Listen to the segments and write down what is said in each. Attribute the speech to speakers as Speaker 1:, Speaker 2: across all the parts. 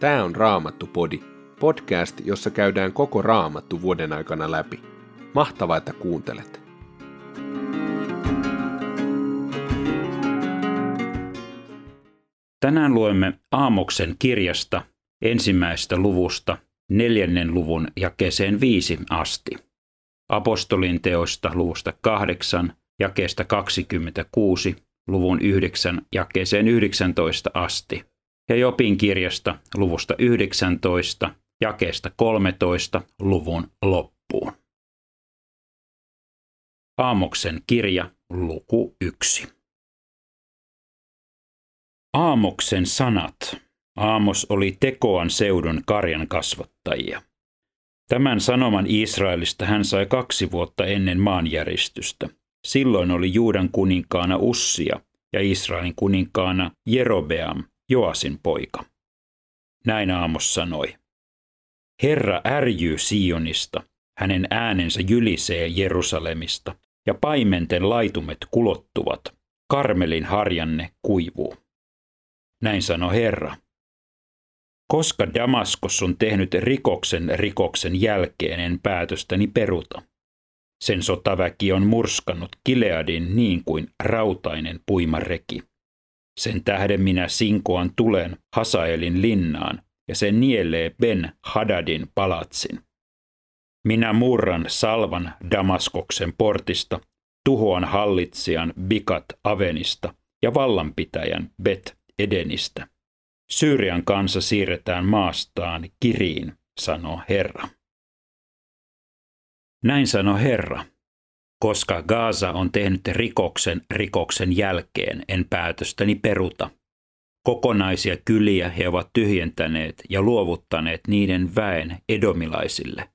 Speaker 1: Tämä on Raamattu-podi, podcast, jossa käydään koko Raamattu vuoden aikana läpi. Mahtavaa, että kuuntelet!
Speaker 2: Tänään luemme Aamoksen kirjasta ensimmäisestä luvusta neljännen luvun jakeeseen viisi asti. Apostolin teoista luvusta kahdeksan jakeesta 26 luvun 9 jakeeseen 19 asti ja Jopin kirjasta luvusta 19 jakeesta 13 luvun loppuun. Aamoksen kirja luku 1. Aamoksen sanat. Aamos oli Tekoan seudun karjan kasvattajia. Tämän sanoman Israelista hän sai kaksi vuotta ennen maanjäristystä. Silloin oli Juudan kuninkaana Ussia ja Israelin kuninkaana Jerobeam, Joasin poika. Näin Aamos sanoi. Herra ärjyy Sionista, hänen äänensä jylisee Jerusalemista, ja paimenten laitumet kulottuvat, Karmelin harjanne kuivuu. Näin sanoi Herra. Koska Damaskos on tehnyt rikoksen rikoksen jälkeen, en päätöstäni peruta. Sen sotaväki on murskannut Kileadin niin kuin rautainen puimareki. Sen tähden minä sinkoan tulen Hasaelin linnaan, ja se nielee Ben Hadadin palatsin. Minä murran salvan Damaskoksen portista, tuhoan hallitsijan Bikat Avenista ja vallanpitäjän Bet Edenistä. Syyrian kansa siirretään maastaan Kiriin, sanoo Herra. Näin sanoi Herra. Koska Gaza on tehnyt rikoksen rikoksen jälkeen, en päätöstäni peruta. Kokonaisia kyliä he ovat tyhjentäneet ja luovuttaneet niiden väen edomilaisille.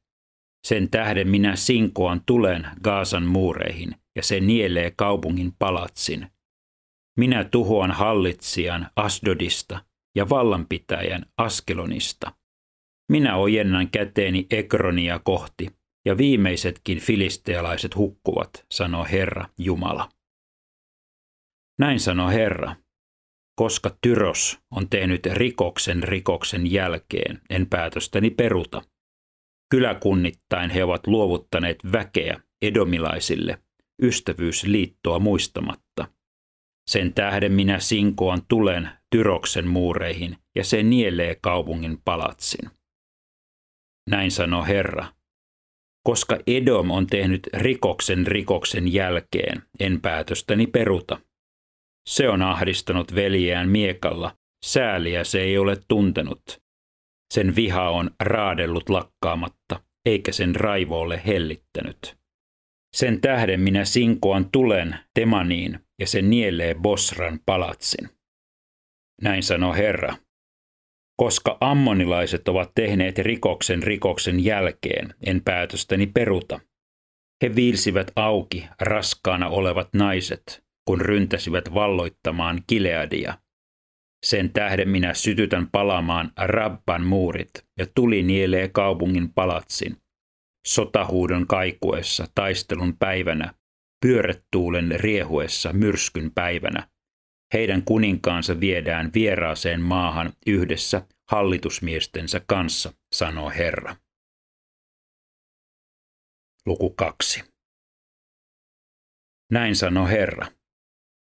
Speaker 2: Sen tähden minä sinkoan tulen Gaasan muureihin ja se nielee kaupungin palatsin. Minä tuhoan hallitsijan Asdodista ja vallanpitäjän Askelonista. Minä ojennan käteeni Ekronia kohti ja viimeisetkin filistealaiset hukkuvat, sanoo Herra Jumala. Näin sanoo Herra, koska Tyros on tehnyt rikoksen rikoksen jälkeen, en päätöstäni peruta. Kyläkunnittain he ovat luovuttaneet väkeä edomilaisille, ystävyysliittoa muistamatta. Sen tähden minä sinkoan tulen Tyroksen muureihin ja se nielee kaupungin palatsin. Näin sanoo Herra, koska Edom on tehnyt rikoksen rikoksen jälkeen, en päätöstäni peruta. Se on ahdistanut veljeään miekalla, sääliä se ei ole tuntenut. Sen viha on raadellut lakkaamatta, eikä sen raivo ole hellittänyt. Sen tähden minä sinkoan tulen Temaniin ja se nielee Bosran palatsin. Näin sanoo Herra, koska ammonilaiset ovat tehneet rikoksen rikoksen jälkeen, en päätöstäni peruta. He viilsivät auki raskaana olevat naiset, kun ryntäsivät valloittamaan Kileadia. Sen tähden minä sytytän palamaan Rabban muurit ja tuli nielee kaupungin palatsin. Sotahuudon kaikuessa taistelun päivänä, pyöretuulen riehuessa myrskyn päivänä, heidän kuninkaansa viedään vieraaseen maahan yhdessä hallitusmiestensä kanssa, sanoo Herra. Luku 2. Näin sanoo Herra.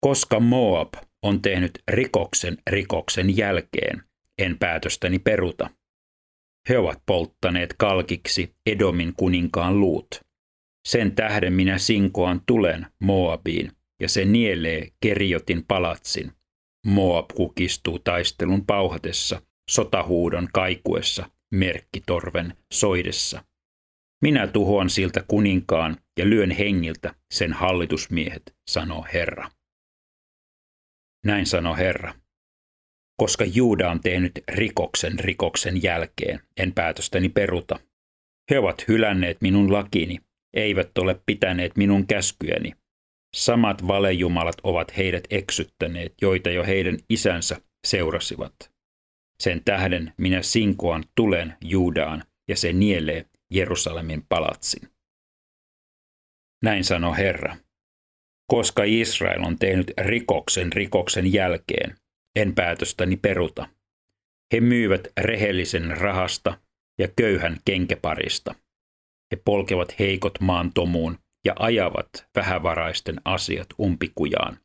Speaker 2: Koska Moab on tehnyt rikoksen rikoksen jälkeen, en päätöstäni peruta. He ovat polttaneet kalkiksi Edomin kuninkaan luut. Sen tähden minä sinkoan tulen Moabiin ja se nielee Keriotin palatsin. Moab kukistuu taistelun pauhatessa, sotahuudon kaikuessa, merkkitorven soidessa. Minä tuhoan siltä kuninkaan ja lyön hengiltä sen hallitusmiehet, sanoo Herra. Näin sanoo Herra. Koska Juuda on tehnyt rikoksen rikoksen jälkeen, en päätöstäni peruta. He ovat hylänneet minun lakini, eivät ole pitäneet minun käskyäni, Samat valejumalat ovat heidät eksyttäneet, joita jo heidän isänsä seurasivat. Sen tähden minä sinkoan tulen Juudaan ja se nielee Jerusalemin palatsin. Näin sanoi Herra. Koska Israel on tehnyt rikoksen rikoksen jälkeen, en päätöstäni peruta. He myyvät rehellisen rahasta ja köyhän kenkeparista. He polkevat heikot maan tomuun ja ajavat vähävaraisten asiat umpikujaan.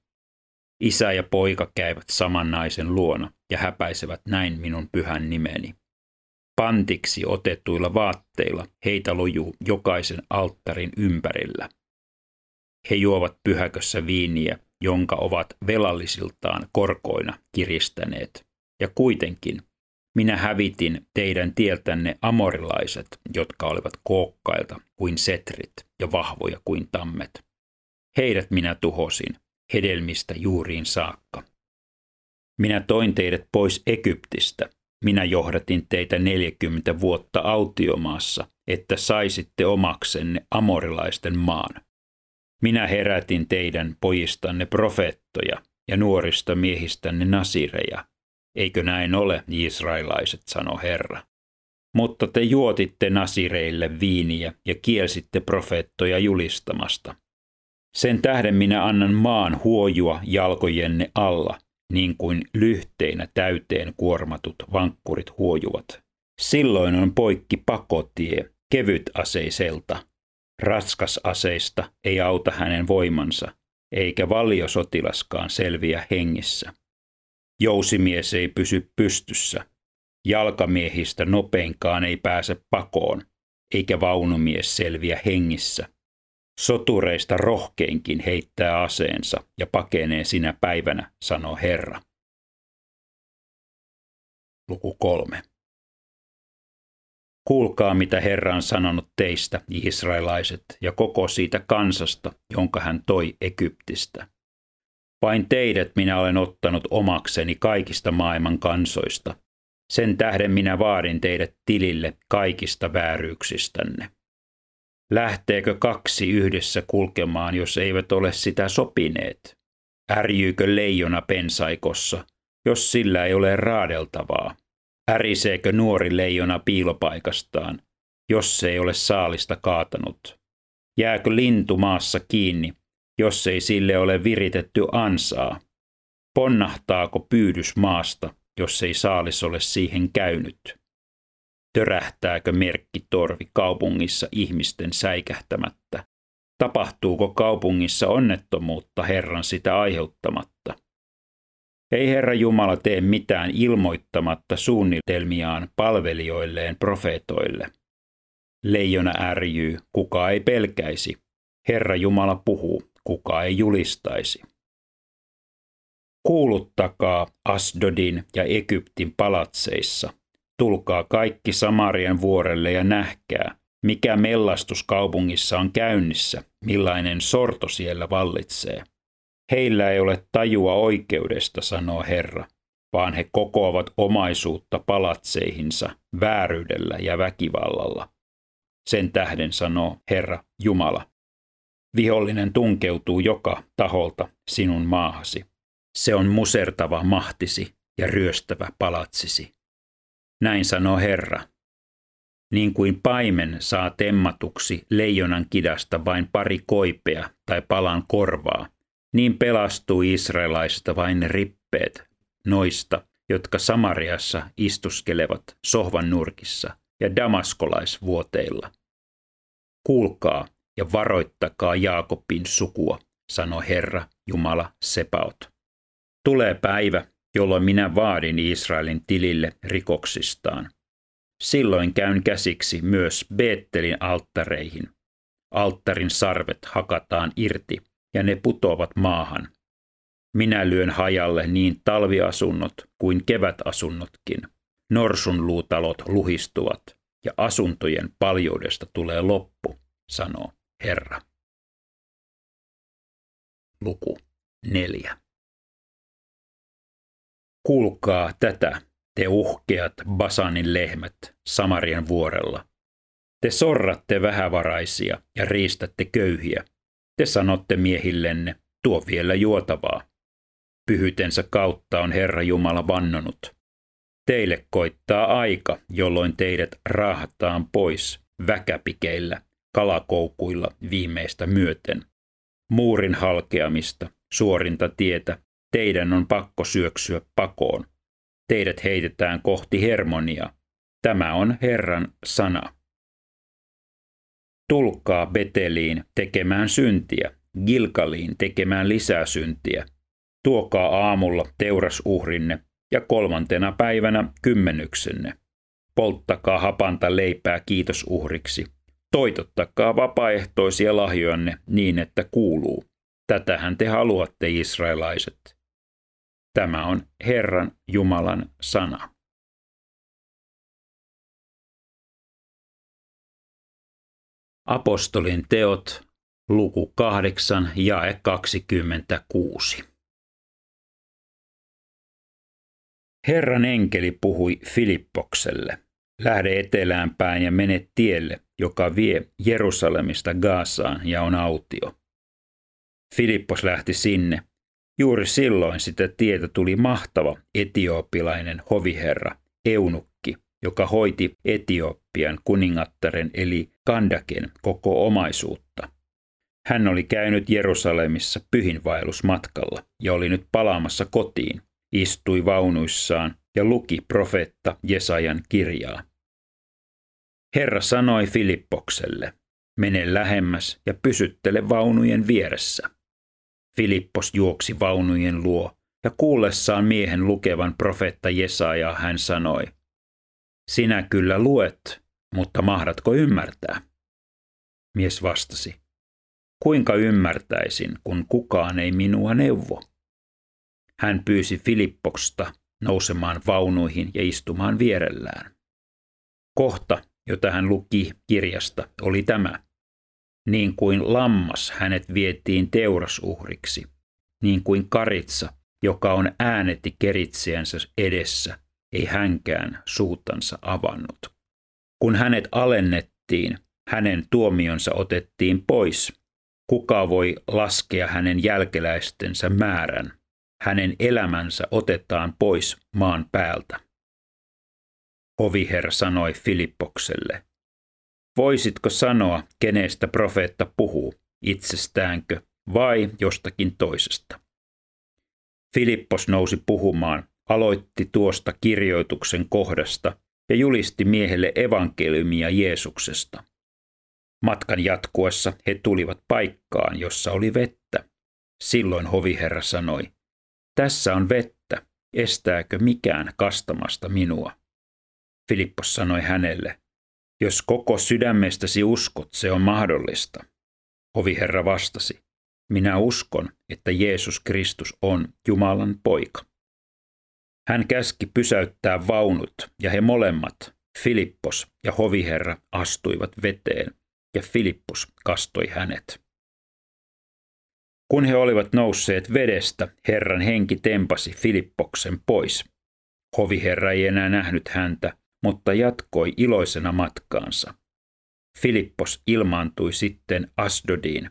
Speaker 2: Isä ja poika käyvät saman naisen luona ja häpäisevät näin minun pyhän nimeni. Pantiksi otetuilla vaatteilla heitä lojuu jokaisen alttarin ympärillä. He juovat pyhäkössä viiniä, jonka ovat velallisiltaan korkoina kiristäneet. Ja kuitenkin minä hävitin teidän tieltänne amorilaiset, jotka olivat kookkailta kuin setrit ja vahvoja kuin tammet. Heidät minä tuhosin, hedelmistä juuriin saakka. Minä toin teidät pois Egyptistä. Minä johdatin teitä 40 vuotta autiomaassa, että saisitte omaksenne amorilaisten maan. Minä herätin teidän pojistanne profeettoja ja nuorista miehistänne nasireja. Eikö näin ole, israelaiset, sano Herra. Mutta te juotitte nasireille viiniä ja kielsitte profeettoja julistamasta. Sen tähden minä annan maan huojua jalkojenne alla, niin kuin lyhteinä täyteen kuormatut vankkurit huojuvat. Silloin on poikki pakotie, kevyt aseiselta. Raskas aseista ei auta hänen voimansa, eikä valiosotilaskaan selviä hengissä. Jousimies ei pysy pystyssä. Jalkamiehistä nopeinkaan ei pääse pakoon, eikä vaunumies selviä hengissä. Sotureista rohkeinkin heittää aseensa ja pakenee sinä päivänä, sanoo Herra. Luku kolme. Kuulkaa, mitä Herra on sanonut teistä, israelaiset, ja koko siitä kansasta, jonka hän toi Egyptistä. Vain teidät minä olen ottanut omakseni kaikista maailman kansoista. Sen tähden minä vaadin teidät tilille kaikista vääryyksistänne. Lähteekö kaksi yhdessä kulkemaan, jos eivät ole sitä sopineet? Ärjyykö leijona pensaikossa, jos sillä ei ole raadeltavaa? Äriseekö nuori leijona piilopaikastaan, jos se ei ole saalista kaatanut? Jääkö lintu maassa kiinni, jos ei sille ole viritetty ansaa? Ponnahtaako pyydys maasta, jos ei saalis ole siihen käynyt? Törähtääkö merkkitorvi kaupungissa ihmisten säikähtämättä? Tapahtuuko kaupungissa onnettomuutta Herran sitä aiheuttamatta? Ei Herra Jumala tee mitään ilmoittamatta suunnitelmiaan palvelijoilleen profeetoille. Leijona ärjyy, kuka ei pelkäisi. Herra Jumala puhuu, kuka ei julistaisi. Kuuluttakaa Asdodin ja Egyptin palatseissa. Tulkaa kaikki Samarian vuorelle ja nähkää, mikä mellastus kaupungissa on käynnissä, millainen sorto siellä vallitsee. Heillä ei ole tajua oikeudesta, sanoo Herra, vaan he kokoavat omaisuutta palatseihinsa vääryydellä ja väkivallalla. Sen tähden sanoo Herra Jumala. Vihollinen tunkeutuu joka taholta sinun maahasi. Se on musertava mahtisi ja ryöstävä palatsisi. Näin sanoo Herra. Niin kuin paimen saa temmatuksi leijonan kidasta vain pari koipea tai palan korvaa, niin pelastuu israelaisista vain rippeet noista, jotka Samariassa istuskelevat sohvan nurkissa ja damaskolaisvuoteilla. Kuulkaa ja varoittakaa Jaakobin sukua, sanoi Herra Jumala Sepaot. Tulee päivä, jolloin minä vaadin Israelin tilille rikoksistaan. Silloin käyn käsiksi myös Beettelin alttareihin. Alttarin sarvet hakataan irti ja ne putoavat maahan. Minä lyön hajalle niin talviasunnot kuin kevätasunnotkin. Norsun luutalot luhistuvat ja asuntojen paljoudesta tulee loppu, sanoo Herra. Luku 4. Kuulkaa tätä, te uhkeat Basanin lehmät Samarien vuorella. Te sorratte vähävaraisia ja riistätte köyhiä. Te sanotte miehillenne, tuo vielä juotavaa. Pyhytensä kautta on Herra Jumala vannonut. Teille koittaa aika, jolloin teidät raahataan pois väkäpikeillä, kalakoukuilla viimeistä myöten. Muurin halkeamista, suorinta tietä, teidän on pakko syöksyä pakoon. teidät heitetään kohti Hermonia. Tämä on Herran sana. Tulkaa Beteliin tekemään syntiä, Gilkaliin tekemään lisää syntiä. Tuokaa aamulla teurasuhrinne ja kolmantena päivänä kymmenyksenne. Polttakaa hapanta leipää kiitosuhriksi. Toitottakaa vapaaehtoisia lahjojanne niin, että kuuluu. Tätähän te haluatte, israelaiset. Tämä on Herran Jumalan sana. Apostolin teot, luku 8, jae 26. Herran enkeli puhui Filippokselle. Lähde etelään päin ja mene tielle, joka vie Jerusalemista Gaasaan ja on autio. Filippos lähti sinne. Juuri silloin sitä tietä tuli mahtava etiopilainen hoviherra, Eunukki, joka hoiti Etiopian kuningattaren eli Kandaken koko omaisuutta. Hän oli käynyt Jerusalemissa pyhinvaellusmatkalla ja oli nyt palaamassa kotiin, istui vaunuissaan ja luki profeetta Jesajan kirjaa. Herra sanoi Filippokselle, mene lähemmäs ja pysyttele vaunujen vieressä. Filippos juoksi vaunujen luo, ja kuullessaan miehen lukevan profeetta Jesajaa hän sanoi, Sinä kyllä luet, mutta mahdatko ymmärtää? Mies vastasi, Kuinka ymmärtäisin, kun kukaan ei minua neuvo? Hän pyysi Filippoksta nousemaan vaunuihin ja istumaan vierellään. Kohta, jota hän luki kirjasta, oli tämä. Niin kuin lammas hänet vietiin teurasuhriksi, niin kuin karitsa, joka on äänetti keritsijänsä edessä, ei hänkään suutansa avannut. Kun hänet alennettiin, hänen tuomionsa otettiin pois. Kuka voi laskea hänen jälkeläistensä määrän? Hänen elämänsä otetaan pois maan päältä. Hoviherra sanoi Filippokselle, Voisitko sanoa, kenestä profeetta puhuu, itsestäänkö vai jostakin toisesta? Filippos nousi puhumaan, aloitti tuosta kirjoituksen kohdasta ja julisti miehelle evankeliumia Jeesuksesta. Matkan jatkuessa he tulivat paikkaan, jossa oli vettä. Silloin hoviherra sanoi, tässä on vettä, estääkö mikään kastamasta minua? Filippos sanoi hänelle, jos koko sydämestäsi uskot, se on mahdollista. Hoviherra vastasi, minä uskon, että Jeesus Kristus on Jumalan poika. Hän käski pysäyttää vaunut ja he molemmat, Filippos ja hoviherra, astuivat veteen ja Filippus kastoi hänet. Kun he olivat nousseet vedestä, Herran henki tempasi Filippoksen pois. Hoviherra ei enää nähnyt häntä, mutta jatkoi iloisena matkaansa. Filippos ilmaantui sitten Asdodiin.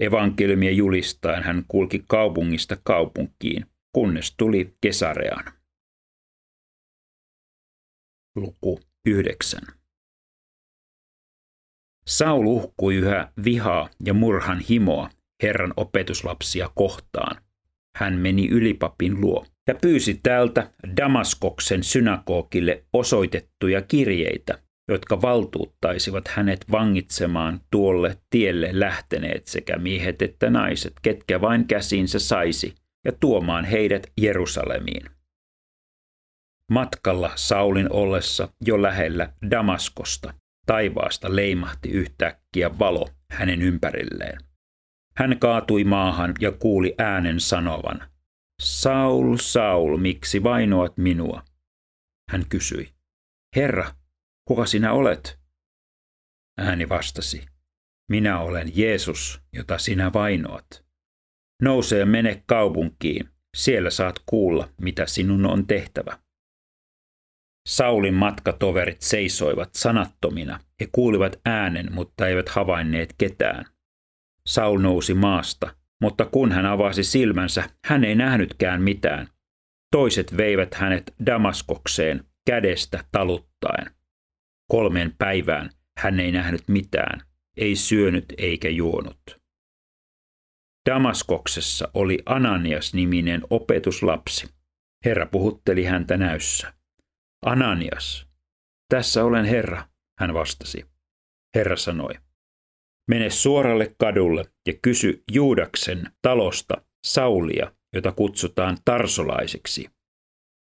Speaker 2: Evankeliumia julistaen hän kulki kaupungista kaupunkiin, kunnes tuli Kesareaan. Luku 9. Saul uhkui yhä vihaa ja murhan himoa Herran opetuslapsia kohtaan. Hän meni ylipapin luo ja pyysi täältä Damaskoksen synagogille osoitettuja kirjeitä, jotka valtuuttaisivat hänet vangitsemaan tuolle tielle lähteneet sekä miehet että naiset, ketkä vain käsinsä saisi, ja tuomaan heidät Jerusalemiin. Matkalla Saulin ollessa jo lähellä Damaskosta taivaasta leimahti yhtäkkiä valo hänen ympärilleen. Hän kaatui maahan ja kuuli äänen sanovan, Saul, Saul, miksi vainoat minua? Hän kysyi, Herra, kuka sinä olet? Ääni vastasi, minä olen Jeesus, jota sinä vainoat. Nouse ja mene kaupunkiin, siellä saat kuulla, mitä sinun on tehtävä. Saulin matkatoverit seisoivat sanattomina. He kuulivat äänen, mutta eivät havainneet ketään. Saul nousi maasta, mutta kun hän avasi silmänsä, hän ei nähnytkään mitään. Toiset veivät hänet Damaskokseen kädestä taluttaen. Kolmeen päivään hän ei nähnyt mitään, ei syönyt eikä juonut. Damaskoksessa oli Ananias-niminen opetuslapsi. Herra puhutteli häntä näyssä. Ananias, tässä olen Herra, hän vastasi. Herra sanoi, mene suoralle kadulle ja kysy Juudaksen talosta Saulia, jota kutsutaan tarsolaiseksi.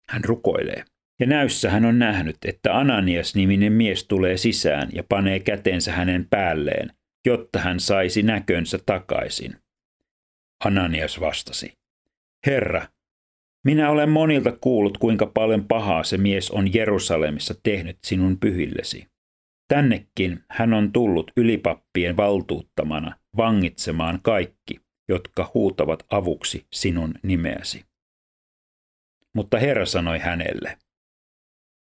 Speaker 2: Hän rukoilee. Ja näyssä hän on nähnyt, että Ananias-niminen mies tulee sisään ja panee kätensä hänen päälleen, jotta hän saisi näkönsä takaisin. Ananias vastasi, Herra, minä olen monilta kuullut, kuinka paljon pahaa se mies on Jerusalemissa tehnyt sinun pyhillesi. Tännekin hän on tullut ylipappien valtuuttamana vangitsemaan kaikki, jotka huutavat avuksi sinun nimeäsi. Mutta Herra sanoi hänelle,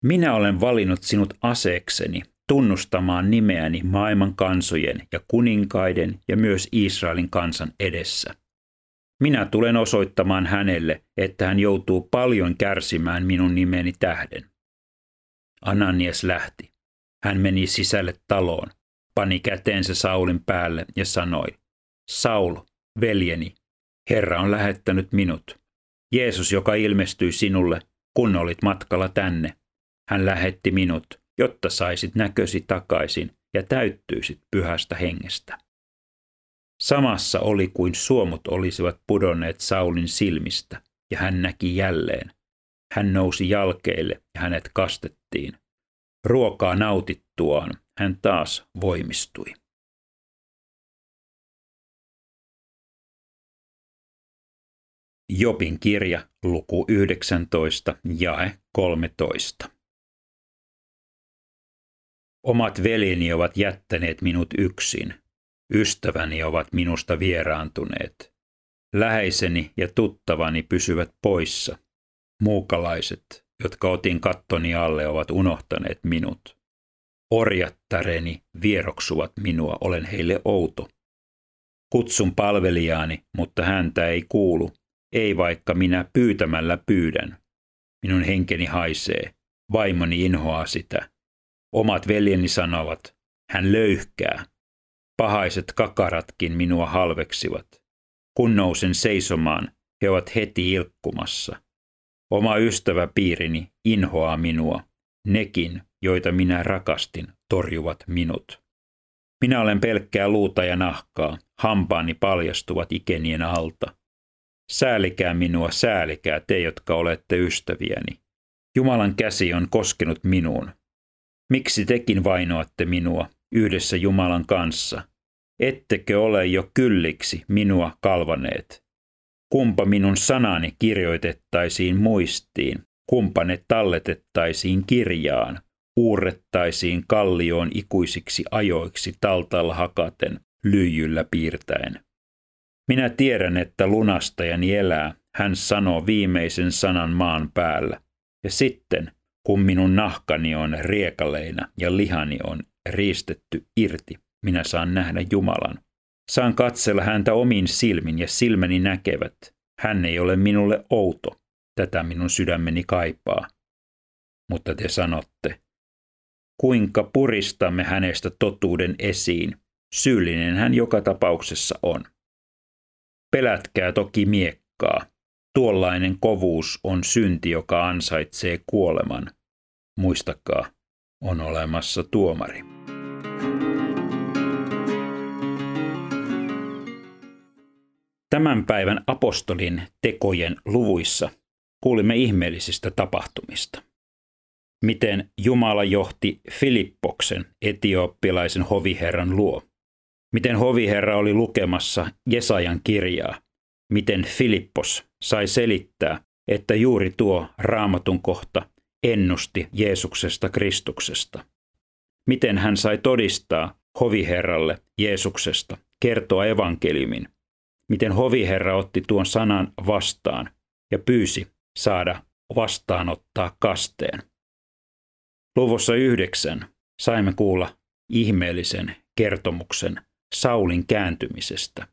Speaker 2: minä olen valinnut sinut aseekseni tunnustamaan nimeäni maailman kansojen ja kuninkaiden ja myös Israelin kansan edessä. Minä tulen osoittamaan hänelle, että hän joutuu paljon kärsimään minun nimeni tähden. Ananias lähti. Hän meni sisälle taloon, pani käteensä Saulin päälle ja sanoi, Saul, veljeni, Herra on lähettänyt minut. Jeesus, joka ilmestyi sinulle, kun olit matkalla tänne. Hän lähetti minut, jotta saisit näkösi takaisin ja täyttyisit pyhästä hengestä. Samassa oli kuin suomut olisivat pudonneet Saulin silmistä, ja hän näki jälleen. Hän nousi jalkeille ja hänet kastettiin. Ruokaa nautittuaan hän taas voimistui. Jopin kirja, luku 19, jae 13. Omat veljeni ovat jättäneet minut yksin. Ystäväni ovat minusta vieraantuneet. Läheiseni ja tuttavani pysyvät poissa. Muukalaiset, jotka otin kattoni alle, ovat unohtaneet minut. Orjattareni vieroksuvat minua, olen heille outo. Kutsun palvelijaani, mutta häntä ei kuulu, ei vaikka minä pyytämällä pyydän. Minun henkeni haisee, vaimoni inhoaa sitä. Omat veljeni sanovat, hän löyhkää. Pahaiset kakaratkin minua halveksivat. Kun nousen seisomaan, he ovat heti ilkkumassa. Oma ystäväpiirini inhoaa minua. Nekin, joita minä rakastin, torjuvat minut. Minä olen pelkkää luuta ja nahkaa, hampaani paljastuvat ikenien alta. Säälikää minua, säälikää te, jotka olette ystäviäni. Jumalan käsi on koskenut minuun. Miksi tekin vainoatte minua yhdessä Jumalan kanssa? Ettekö ole jo kylliksi minua kalvaneet? Kumpa minun sanani kirjoitettaisiin muistiin, kumpa ne talletettaisiin kirjaan, uurrettaisiin kallioon ikuisiksi ajoiksi taltalla hakaten, lyijyllä piirtäen. Minä tiedän, että lunastajani elää, hän sanoo viimeisen sanan maan päällä. Ja sitten, kun minun nahkani on riekaleina ja lihani on riistetty irti, minä saan nähdä Jumalan. Saan katsella häntä omin silmin ja silmäni näkevät. Hän ei ole minulle outo. Tätä minun sydämeni kaipaa. Mutta te sanotte, kuinka puristamme hänestä totuuden esiin. Syyllinen hän joka tapauksessa on. Pelätkää toki miekkaa. Tuollainen kovuus on synti, joka ansaitsee kuoleman. Muistakaa, on olemassa tuomari. Tämän päivän apostolin tekojen luvuissa kuulimme ihmeellisistä tapahtumista. Miten Jumala johti Filippoksen etiooppilaisen hoviherran luo. Miten hoviherra oli lukemassa Jesajan kirjaa. Miten Filippos sai selittää, että juuri tuo raamatun kohta ennusti Jeesuksesta Kristuksesta. Miten hän sai todistaa hoviherralle Jeesuksesta, kertoa evankeliumin – miten hoviherra otti tuon sanan vastaan ja pyysi saada vastaanottaa kasteen. Luvussa yhdeksän saimme kuulla ihmeellisen kertomuksen Saulin kääntymisestä.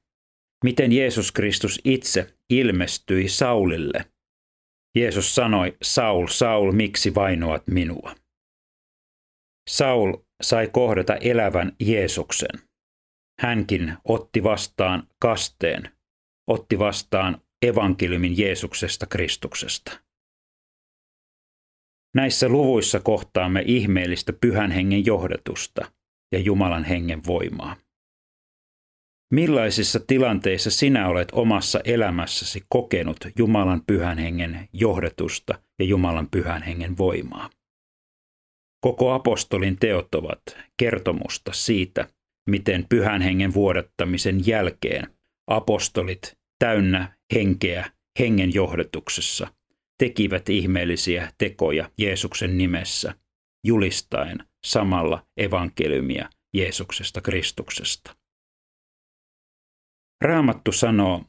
Speaker 2: Miten Jeesus Kristus itse ilmestyi Saulille. Jeesus sanoi, Saul, Saul, miksi vainoat minua? Saul sai kohdata elävän Jeesuksen. Hänkin otti vastaan kasteen, otti vastaan evankeliumin Jeesuksesta Kristuksesta. Näissä luvuissa kohtaamme ihmeellistä pyhän hengen johdatusta ja Jumalan hengen voimaa. Millaisissa tilanteissa sinä olet omassa elämässäsi kokenut Jumalan pyhän hengen johdatusta ja Jumalan pyhän hengen voimaa? Koko apostolin teot ovat kertomusta siitä, miten pyhän hengen vuodattamisen jälkeen apostolit täynnä henkeä hengen johdatuksessa tekivät ihmeellisiä tekoja Jeesuksen nimessä, julistaen samalla evankeliumia Jeesuksesta Kristuksesta. Raamattu sanoo,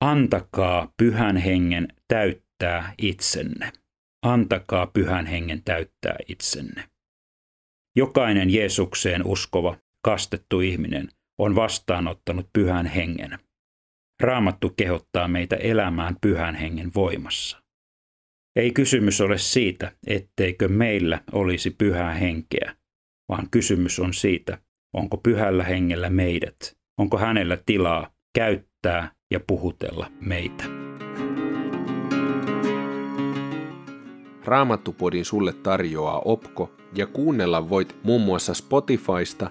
Speaker 2: antakaa pyhän hengen täyttää itsenne. Antakaa pyhän hengen täyttää itsenne. Jokainen Jeesukseen uskova, kastettu ihminen on vastaanottanut pyhän hengen. Raamattu kehottaa meitä elämään pyhän hengen voimassa. Ei kysymys ole siitä, etteikö meillä olisi pyhää henkeä, vaan kysymys on siitä, onko pyhällä hengellä meidät, onko hänellä tilaa käyttää ja puhutella meitä.
Speaker 1: Raamattupodin sulle tarjoaa Opko ja kuunnella voit muun muassa Spotifysta,